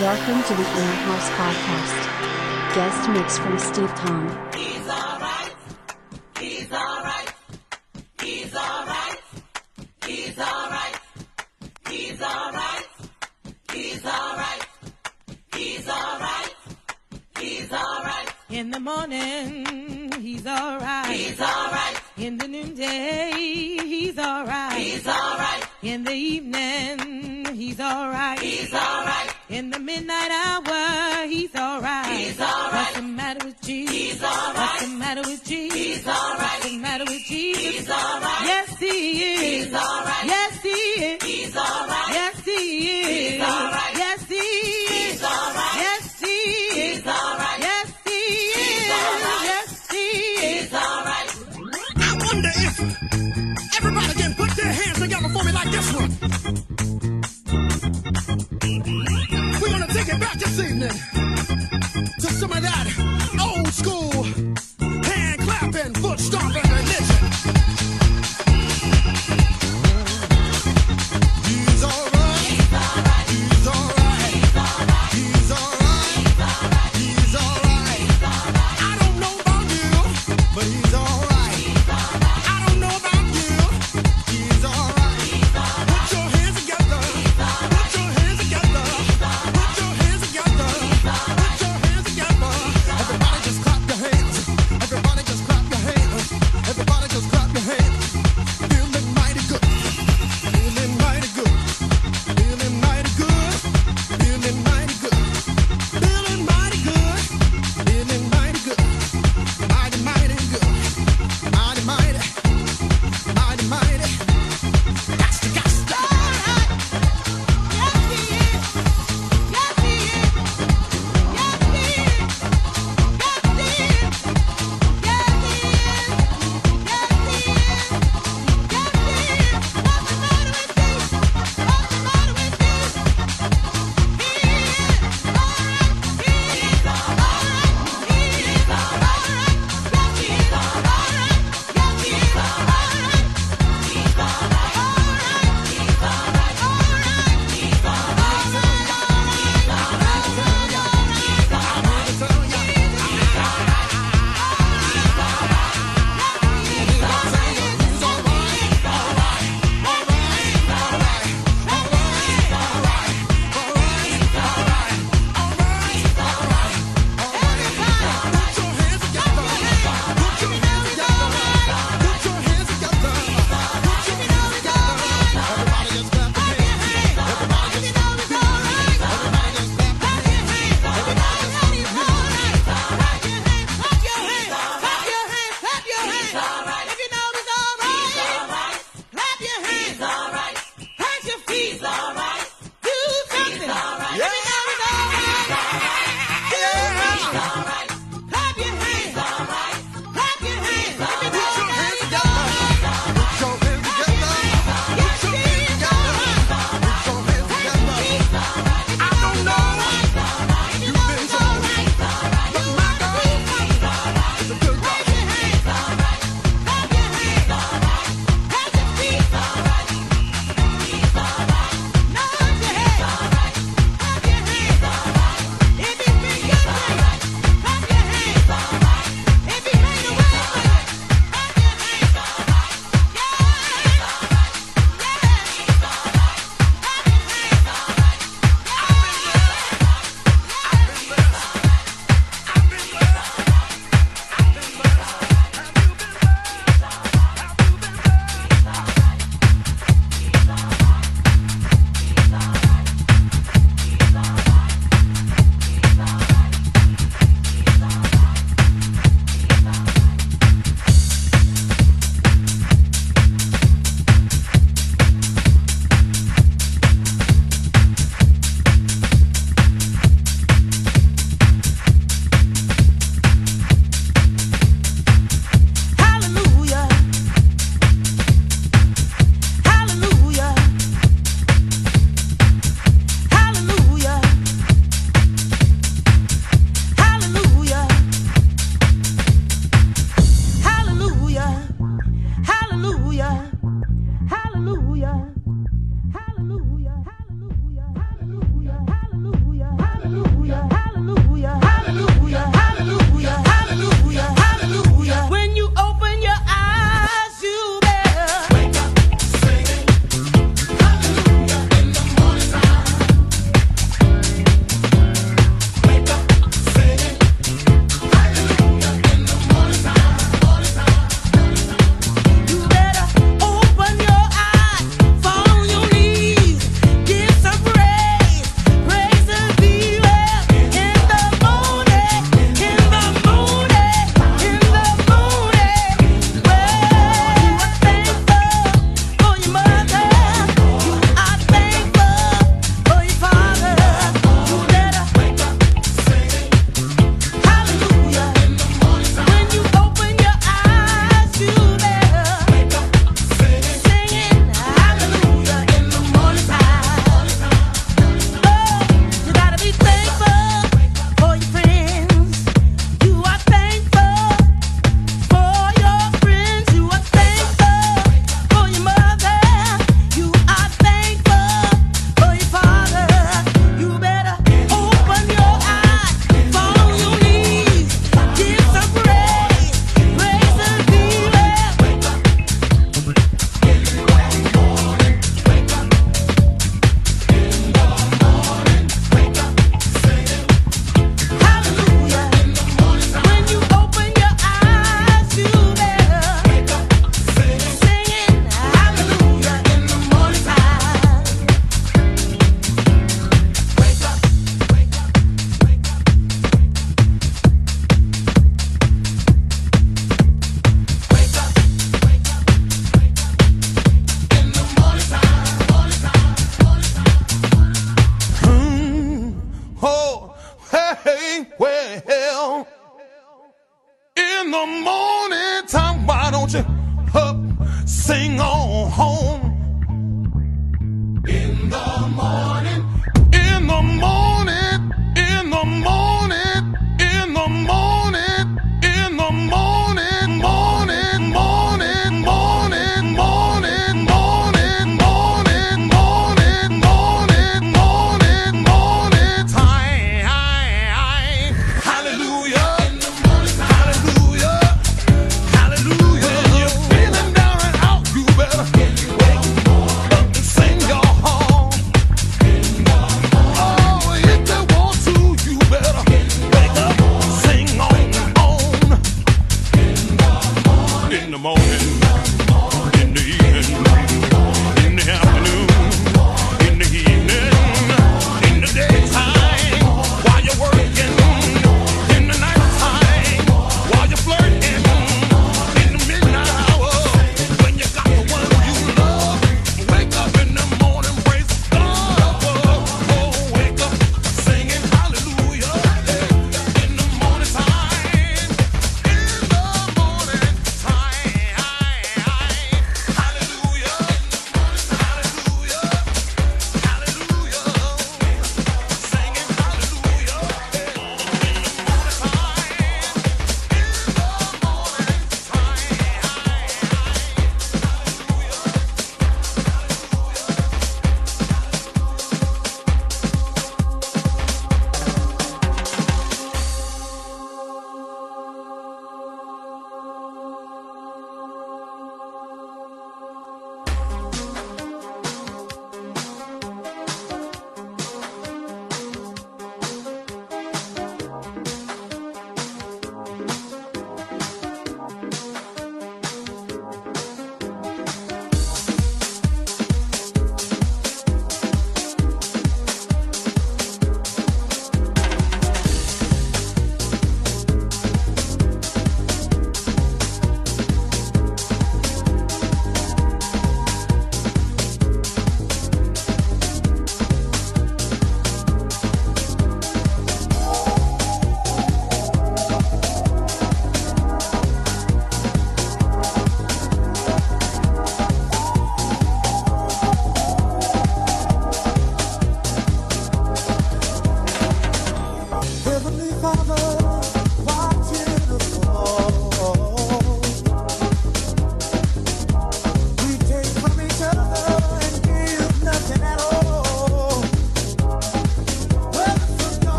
Welcome to the In House Podcast. Guest mix from Steve Tom.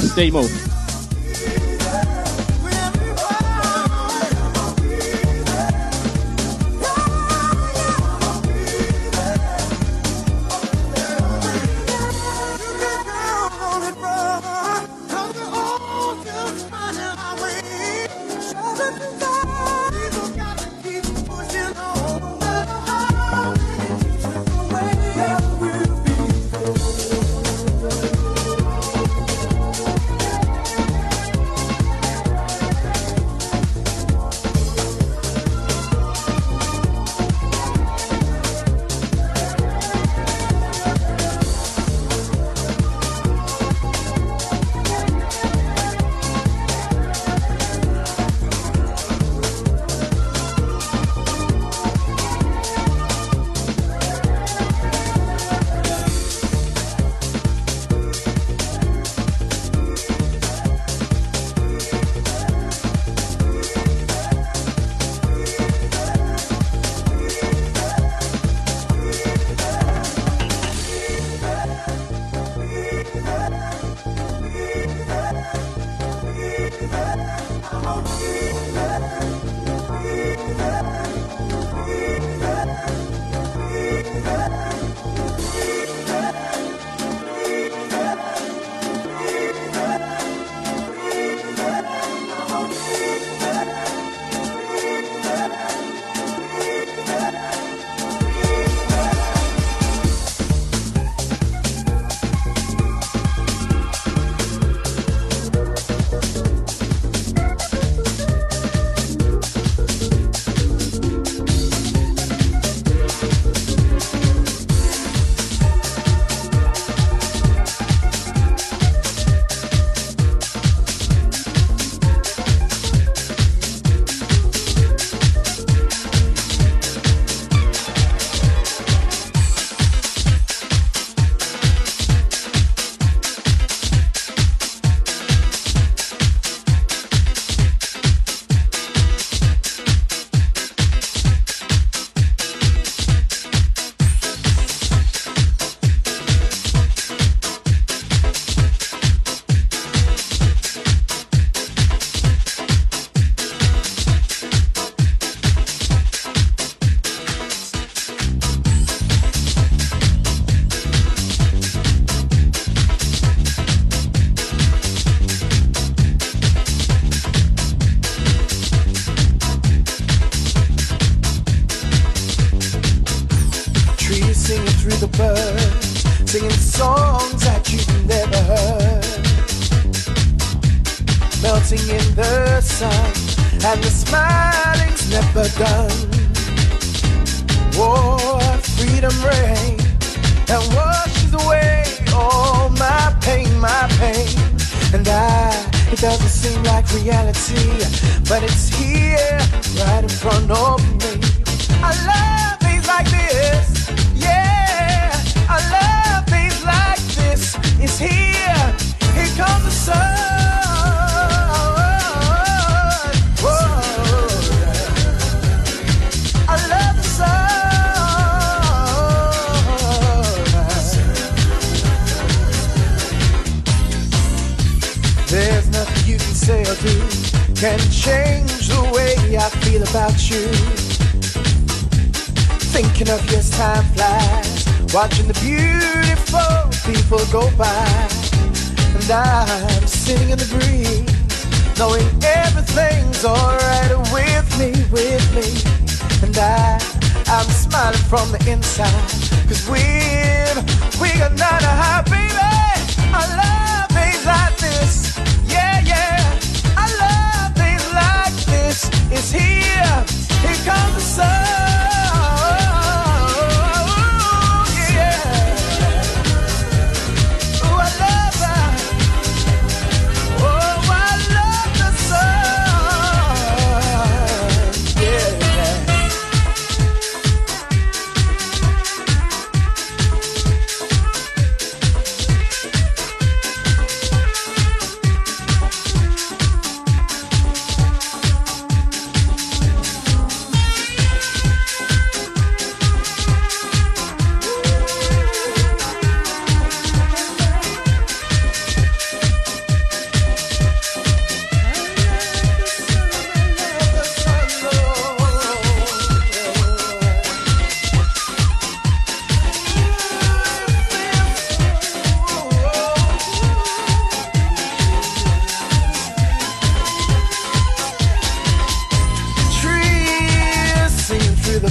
Stay mo.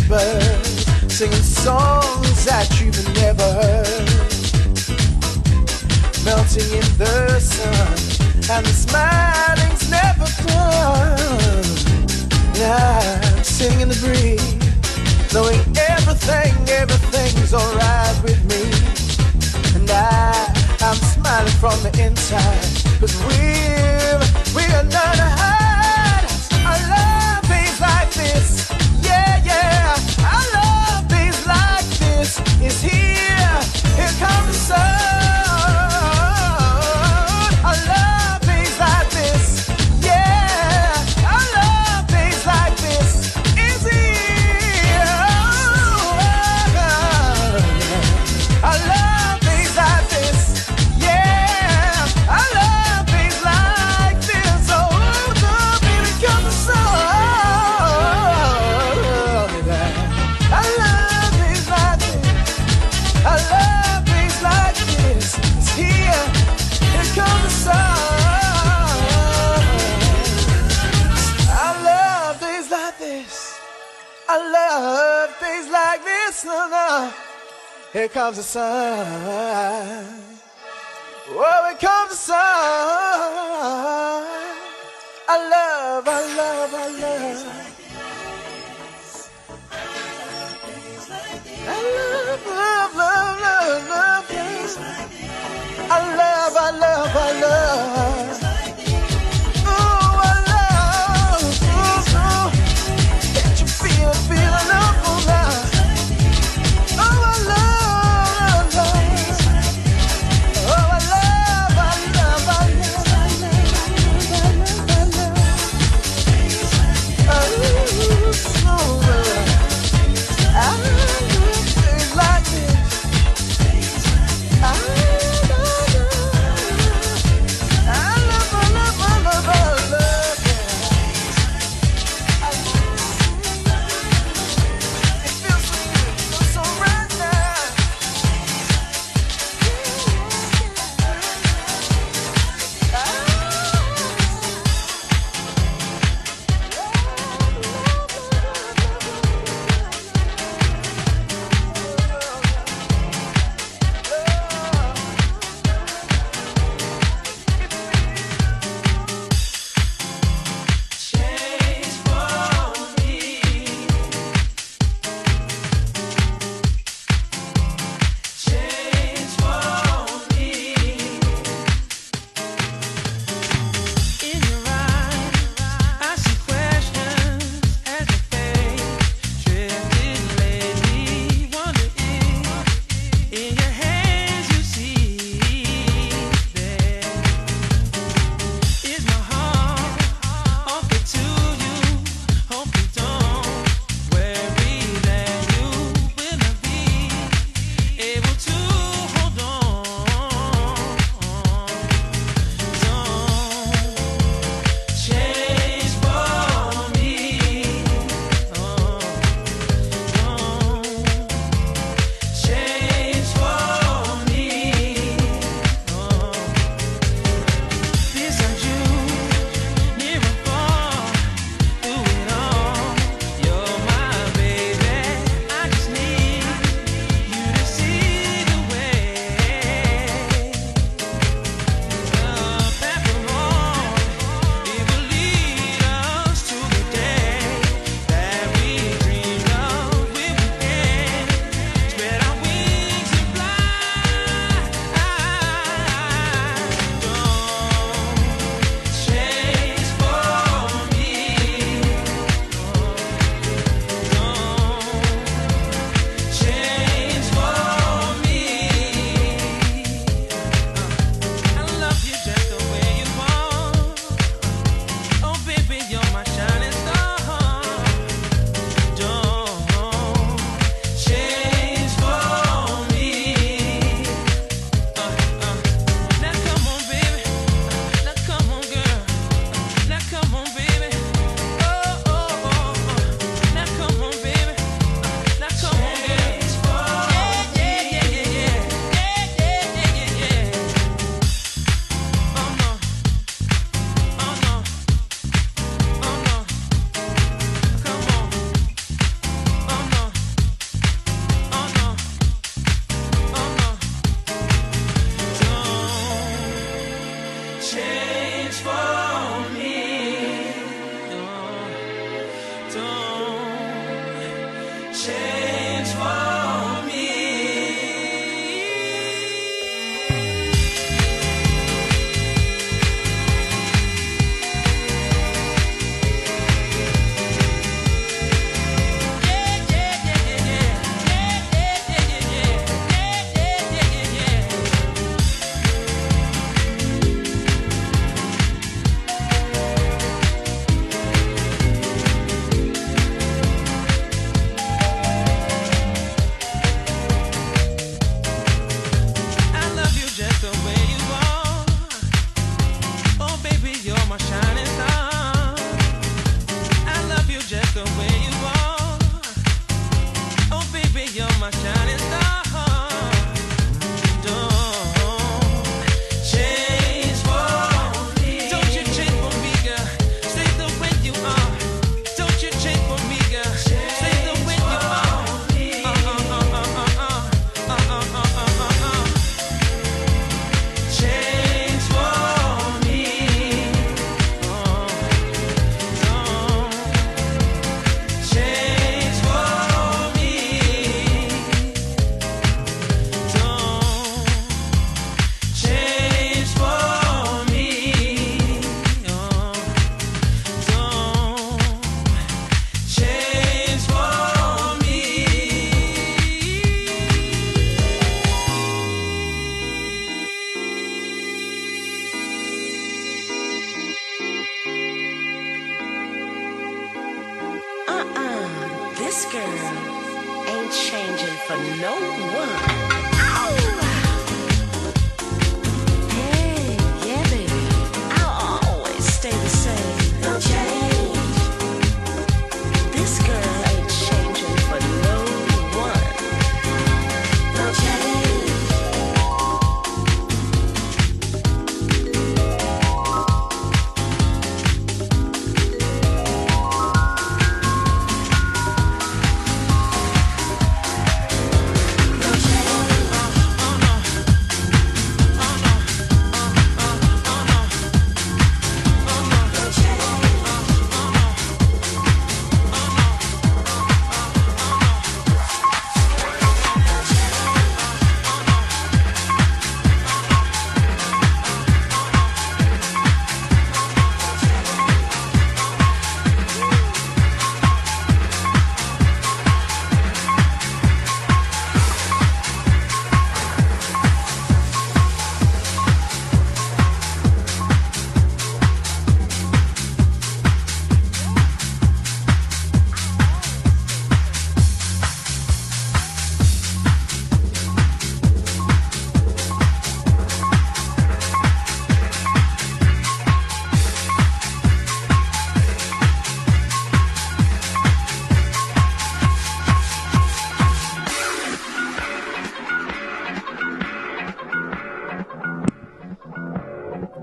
birds singing songs that you've never heard. Melting in the sun, and the smiling's never fun. I'm sitting in the breeze, knowing everything, everything's alright with me. And I, I'm smiling from the inside, cause we're, we're not high. is here. Here comes the sun. Here comes the sun. Oh, here comes the sun. I love, I love, I love. I love, love, love, love, love. I love, I love, I love.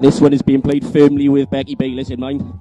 This one is being played firmly with Becky Bayless in mind.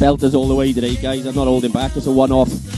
belt all the way today, guys. I'm not holding back. It's a one-off.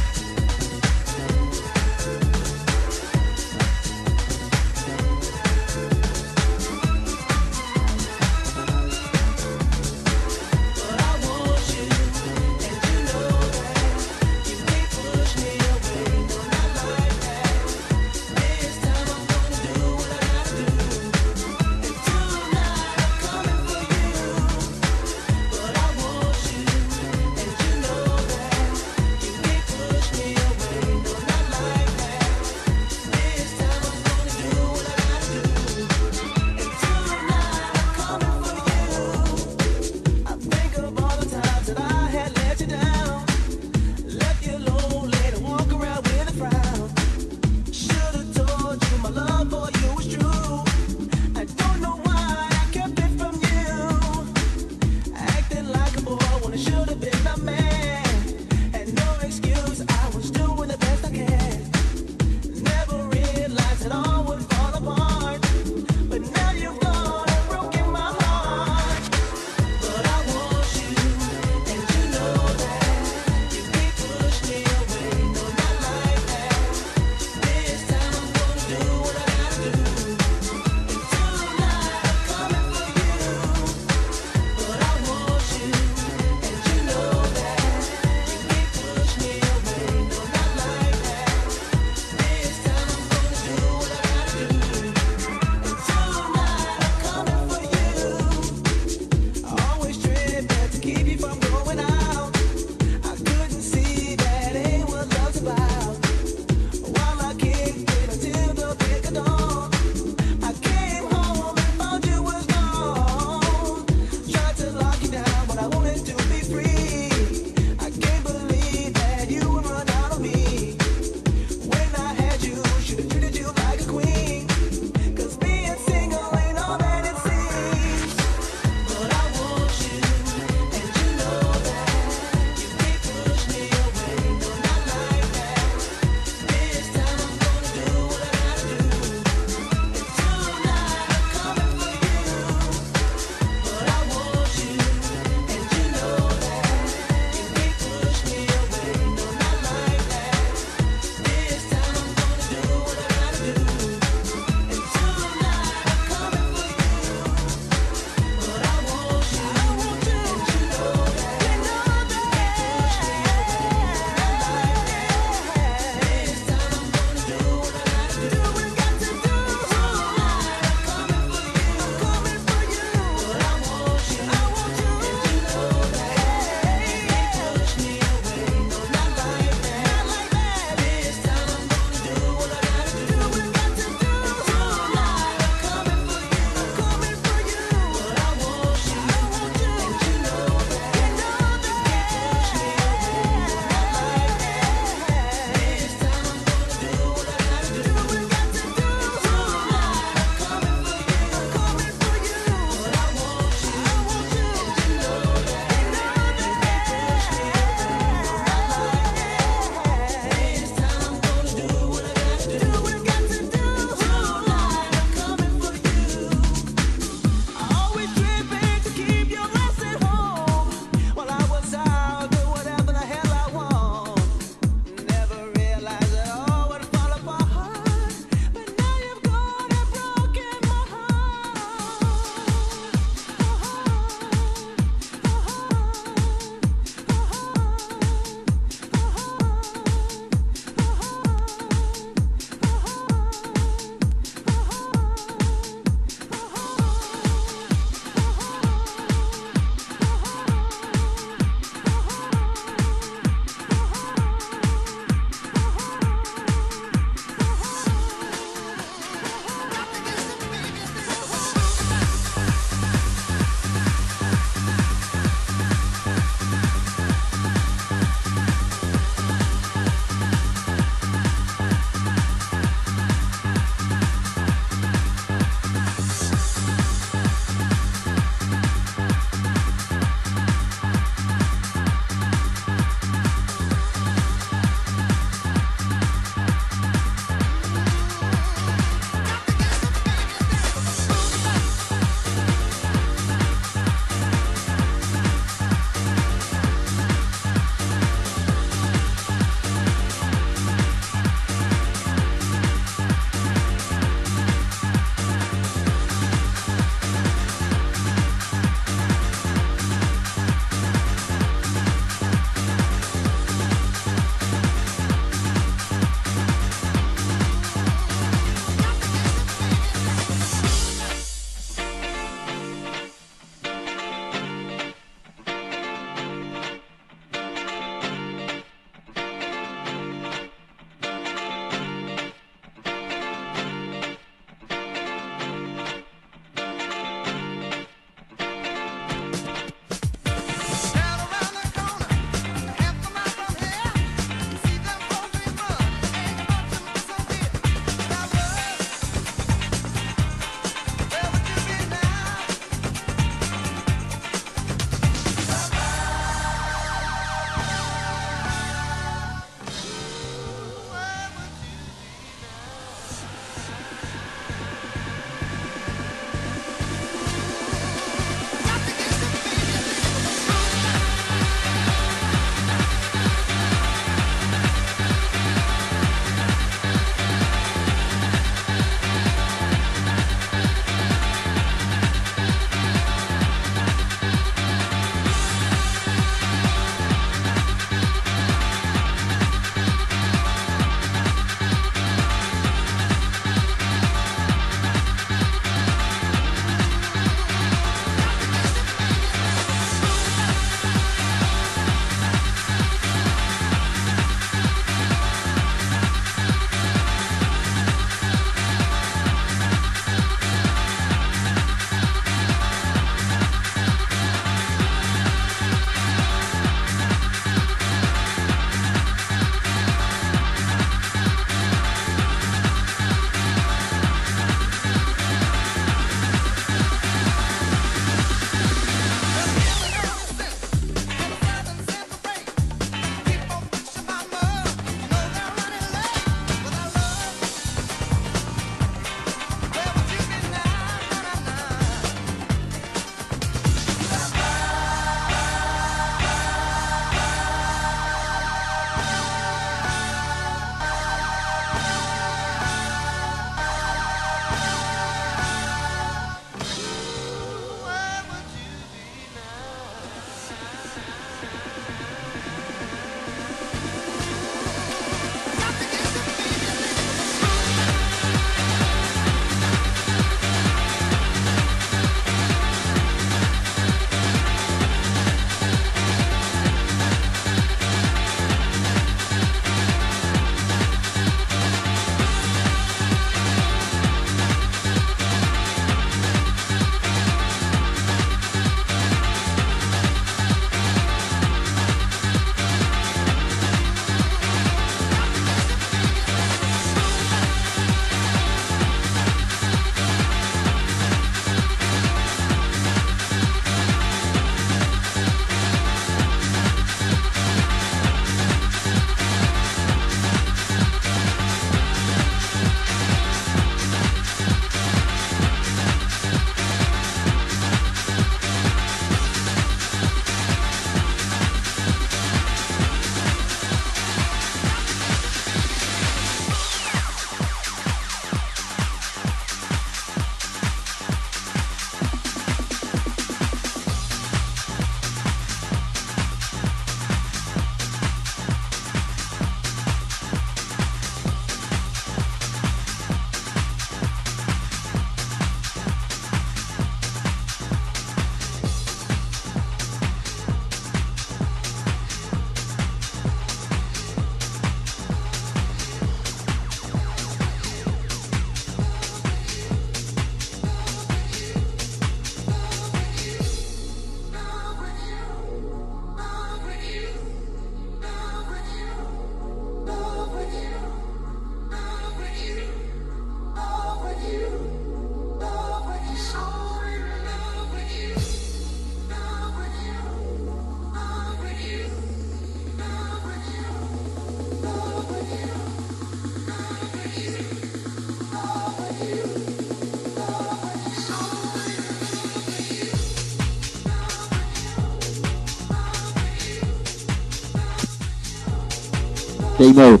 Demo.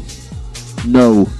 No.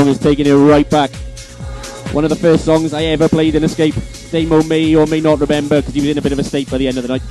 Song is taking it right back. One of the first songs I ever played in Escape. Damo may or may not remember because he was in a bit of a state by the end of the night.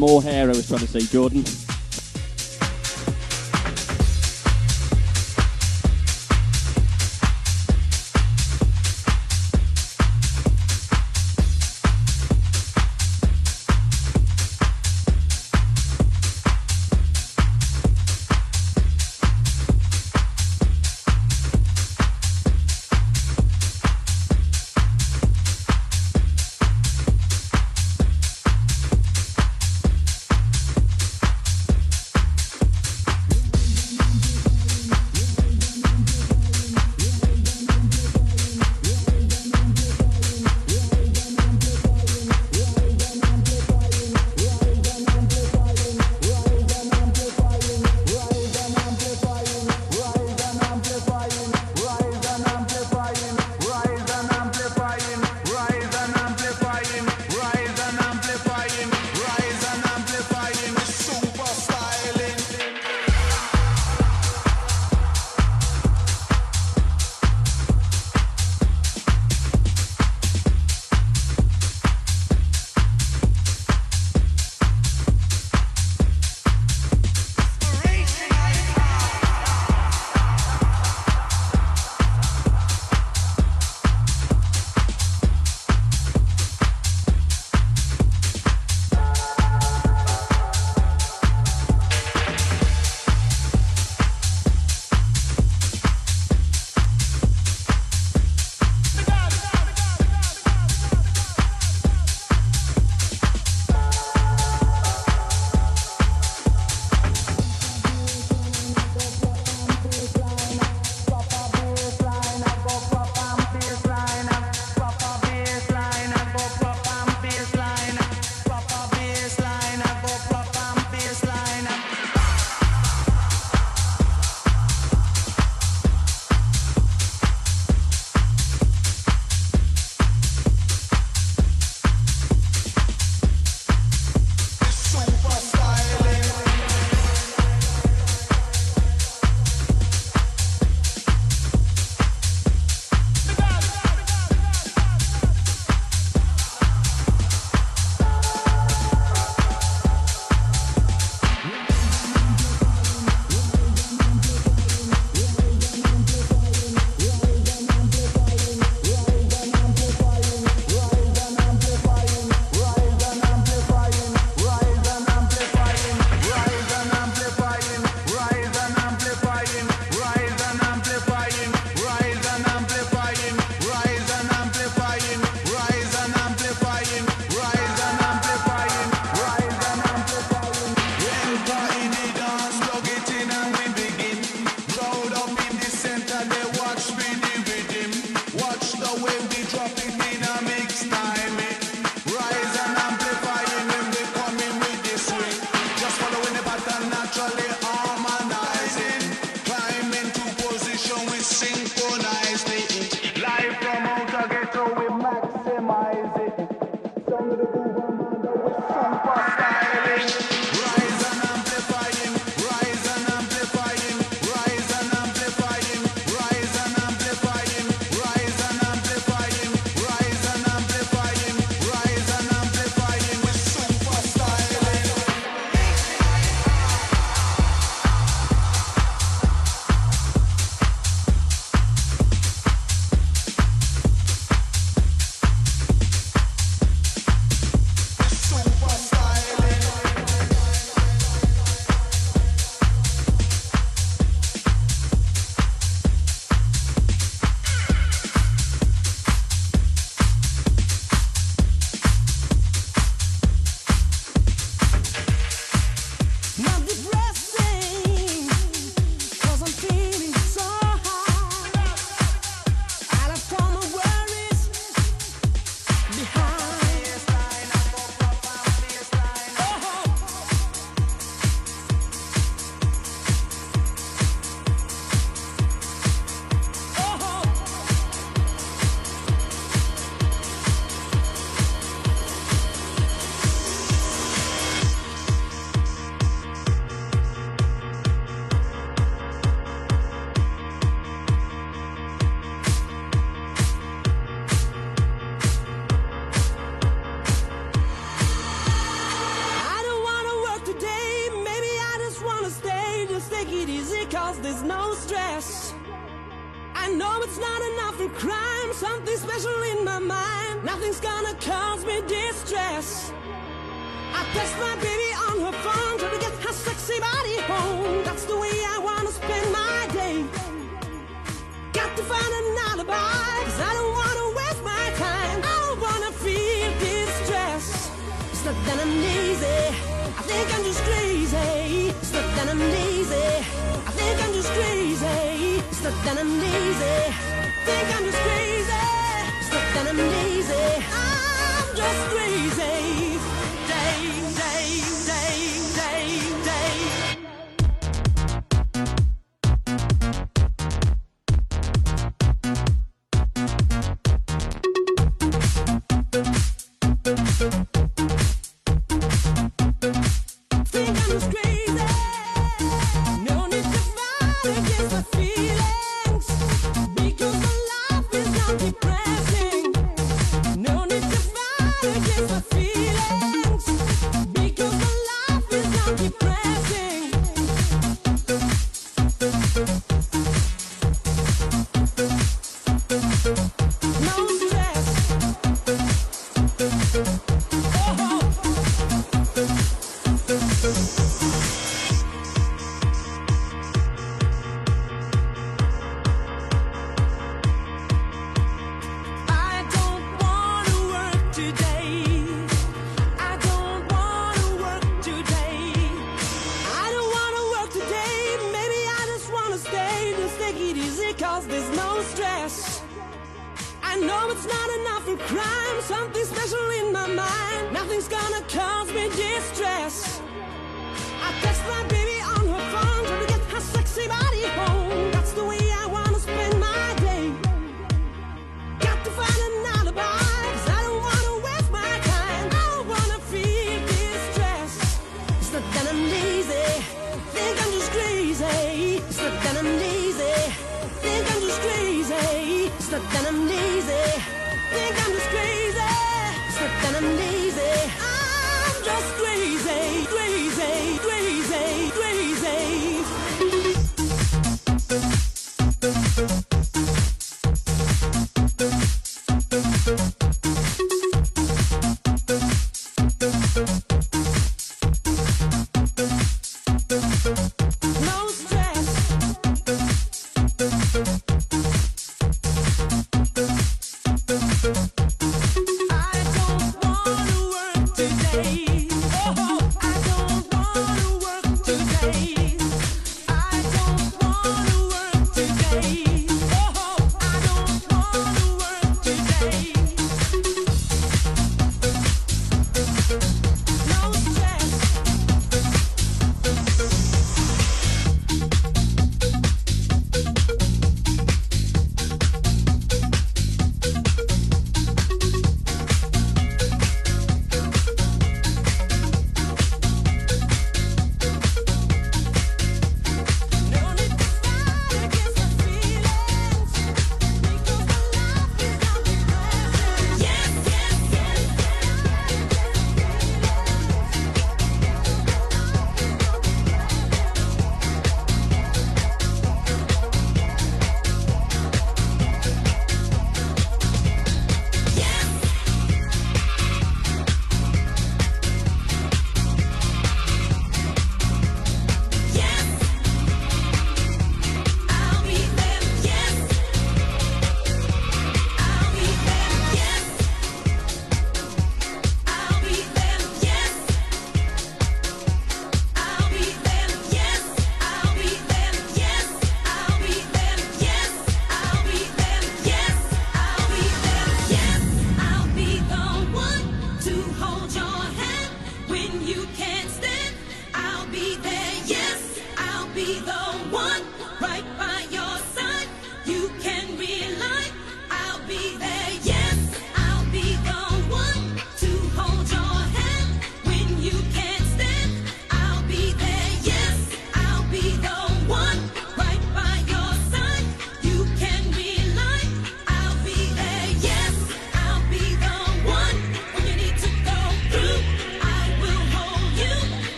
More hair, I was trying to say, Jordan.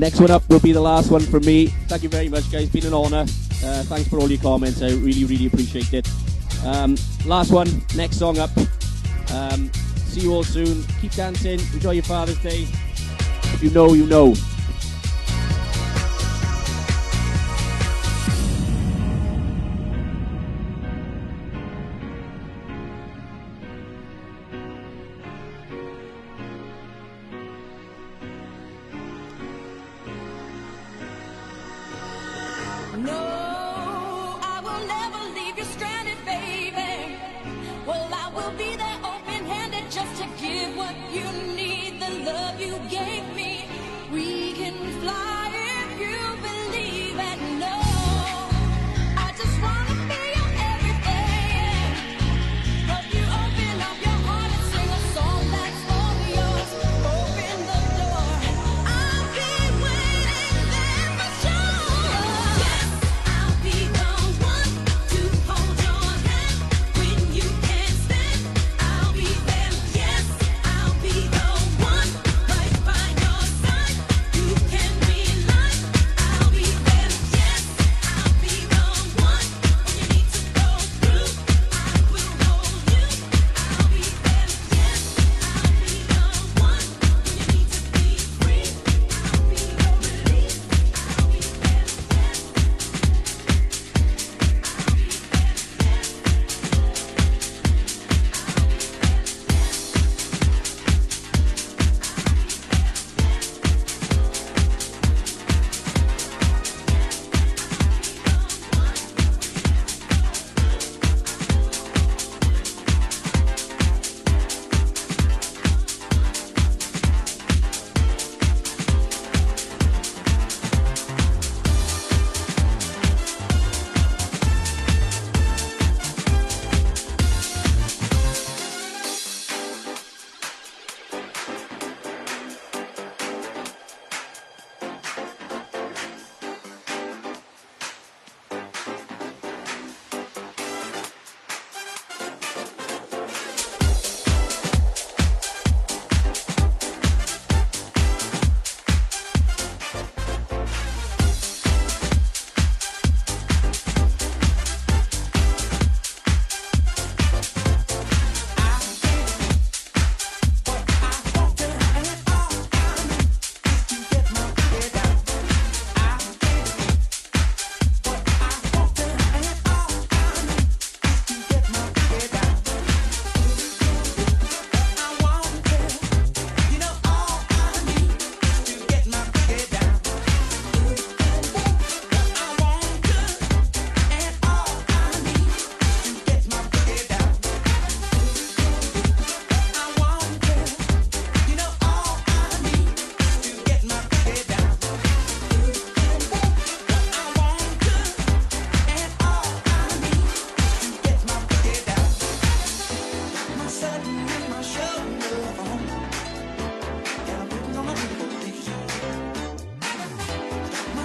Next one up will be the last one from me. Thank you very much, guys. Been an honour. Uh, thanks for all your comments. I really, really appreciate it. Um, last one, next song up. Um, see you all soon. Keep dancing. Enjoy your Father's Day. If you know, you know.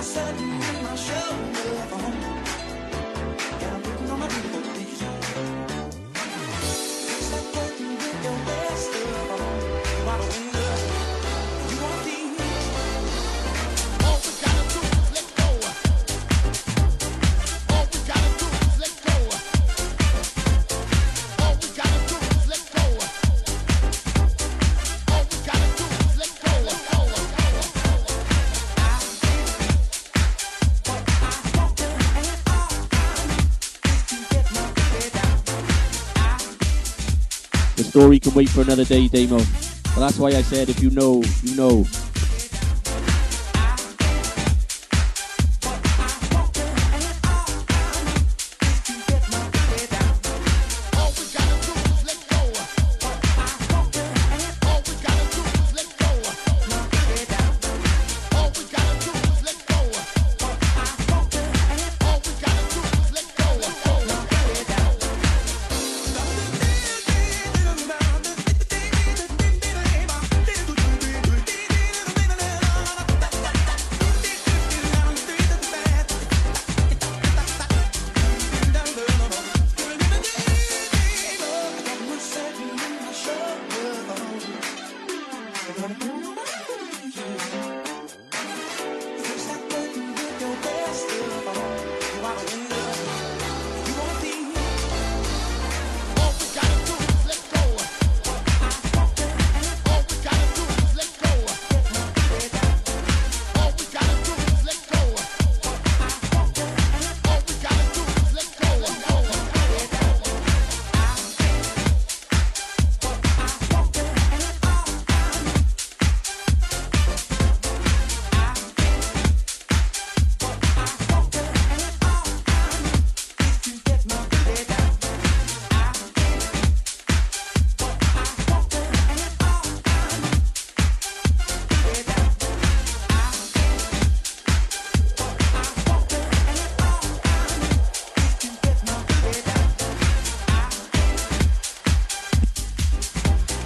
sudden in my shoulder. Story can wait for another day, Damo. But that's why I said if you know, you know.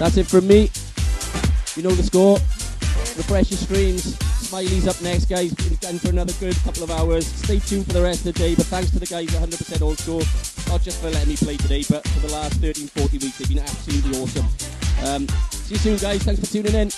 That's it from me. You know the score. Refresh your screens. Smiley's up next, guys. Again for another good couple of hours. Stay tuned for the rest of the day. But thanks to the guys 100% Old School, not just for letting me play today, but for the last 13, 40 weeks. They've been absolutely awesome. Um, see you soon, guys. Thanks for tuning in.